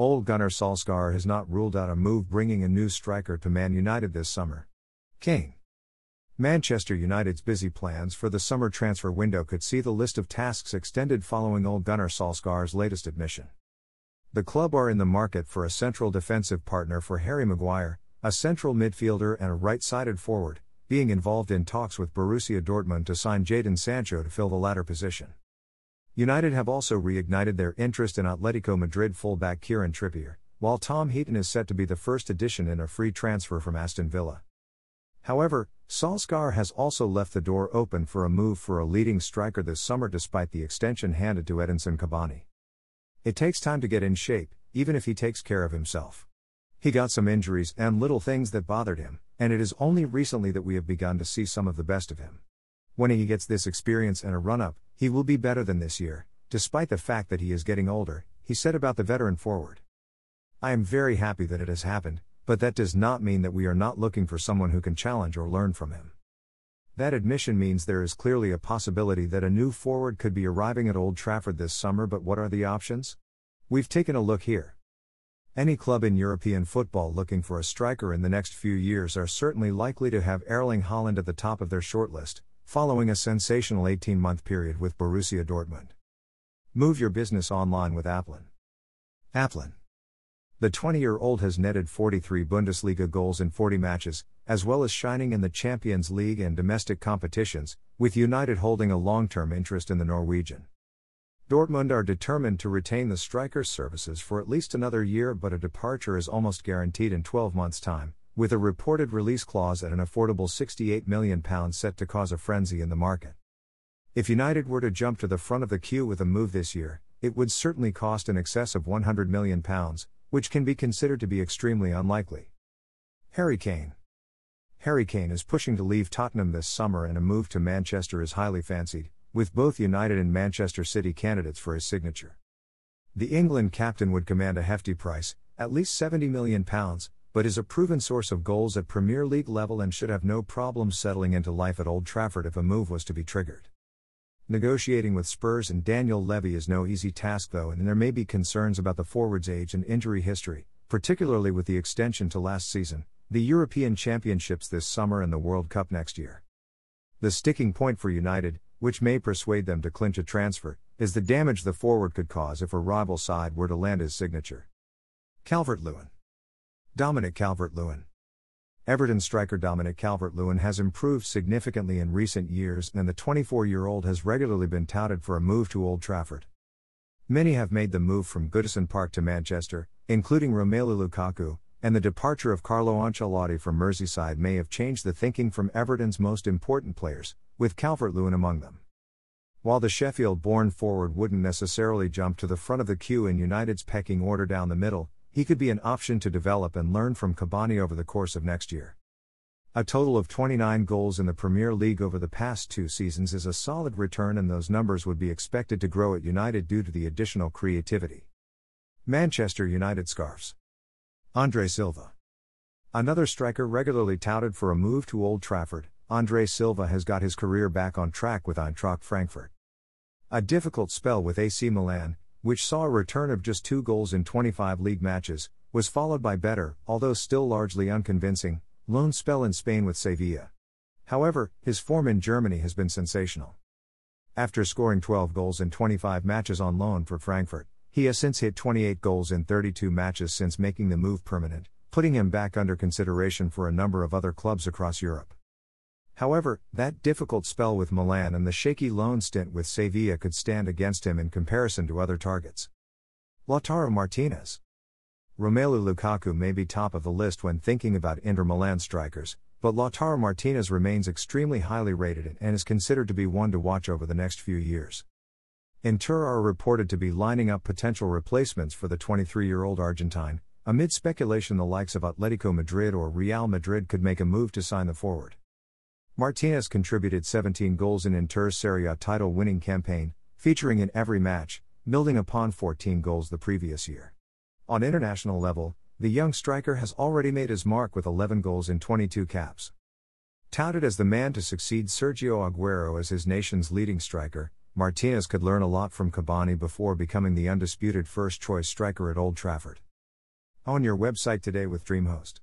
Ole Gunnar Solskjaer has not ruled out a move bringing a new striker to Man United this summer. Kane. Manchester United's busy plans for the summer transfer window could see the list of tasks extended following Ole Gunnar Solskjaer's latest admission. The club are in the market for a central defensive partner for Harry Maguire, a central midfielder and a right-sided forward, being involved in talks with Borussia Dortmund to sign Jadon Sancho to fill the latter position. United have also reignited their interest in Atletico Madrid fullback Kieran Trippier, while Tom Heaton is set to be the first addition in a free transfer from Aston Villa. However, Solskjaer has also left the door open for a move for a leading striker this summer despite the extension handed to Edinson Cavani. It takes time to get in shape, even if he takes care of himself. He got some injuries and little things that bothered him, and it is only recently that we have begun to see some of the best of him. When he gets this experience and a run up, he will be better than this year, despite the fact that he is getting older, he said about the veteran forward. I am very happy that it has happened, but that does not mean that we are not looking for someone who can challenge or learn from him. That admission means there is clearly a possibility that a new forward could be arriving at Old Trafford this summer, but what are the options? We've taken a look here. Any club in European football looking for a striker in the next few years are certainly likely to have Erling Haaland at the top of their shortlist, following a sensational 18 month period with Borussia Dortmund. Move your business online with Applin. Applin. The 20 year old has netted 43 Bundesliga goals in 40 matches, as well as shining in the Champions League and domestic competitions, with United holding a long term interest in the Norwegian. Dortmund are determined to retain the striker's services for at least another year, but a departure is almost guaranteed in 12 months' time, with a reported release clause at an affordable £68 million set to cause a frenzy in the market. If United were to jump to the front of the queue with a move this year, it would certainly cost in excess of £100 million, which can be considered to be extremely unlikely. Harry Kane. Harry Kane is pushing to leave Tottenham this summer and a move to Manchester is highly fancied, with both United and Manchester City candidates for his signature. The England captain would command a hefty price, at least £70 million, but is a proven source of goals at Premier League level and should have no problems settling into life at Old Trafford if a move was to be triggered. Negotiating with Spurs and Daniel Levy is no easy task though, and there may be concerns about the forward's age and injury history, particularly with the extension to last season, the European Championships this summer, and the World Cup next year. The sticking point for United, which may persuade them to clinch a transfer, is the damage the forward could cause if a rival side were to land his signature. Calvert Lewin. Dominic Calvert Lewin. Everton striker Dominic Calvert Lewin has improved significantly in recent years, and the 24 year old has regularly been touted for a move to Old Trafford. Many have made the move from Goodison Park to Manchester, including Romelu Lukaku, and the departure of Carlo Ancelotti from Merseyside may have changed the thinking from Everton's most important players, with Calvert Lewin among them. While the Sheffield born forward wouldn't necessarily jump to the front of the queue in United's pecking order down the middle, he could be an option to develop and learn from Cavani over the course of next year. A total of 29 goals in the Premier League over the past two seasons is a solid return, and those numbers would be expected to grow at United due to the additional creativity. Manchester United scarves. Andre Silva. Another striker regularly touted for a move to Old Trafford, Andre Silva has got his career back on track with Eintracht Frankfurt. A difficult spell with AC Milan, which saw a return of just two goals in 25 league matches, was followed by better, although still largely unconvincing, loan spell in Spain with Sevilla. However, his form in Germany has been sensational. After scoring 12 goals in 25 matches on loan for Frankfurt, he has since hit 28 goals in 32 matches since making the move permanent, putting him back under consideration for a number of other clubs across Europe. However, that difficult spell with Milan and the shaky loan stint with Sevilla could stand against him in comparison to other targets. Lautaro Martinez. Romelu Lukaku may be top of the list when thinking about Inter Milan strikers, but Lautaro Martinez remains extremely highly rated and is considered to be one to watch over the next few years. Inter are reported to be lining up potential replacements for the 23 year old Argentine, amid speculation the likes of Atletico Madrid or Real Madrid could make a move to sign the forward. Martinez contributed 17 goals in Inter's Serie A title winning campaign, featuring in every match, building upon 14 goals the previous year. On international level, the young striker has already made his mark with 11 goals in 22 caps. Touted as the man to succeed Sergio Aguero as his nation's leading striker, Martinez could learn a lot from Cavani before becoming the undisputed first choice striker at Old Trafford. On your website today with DreamHost.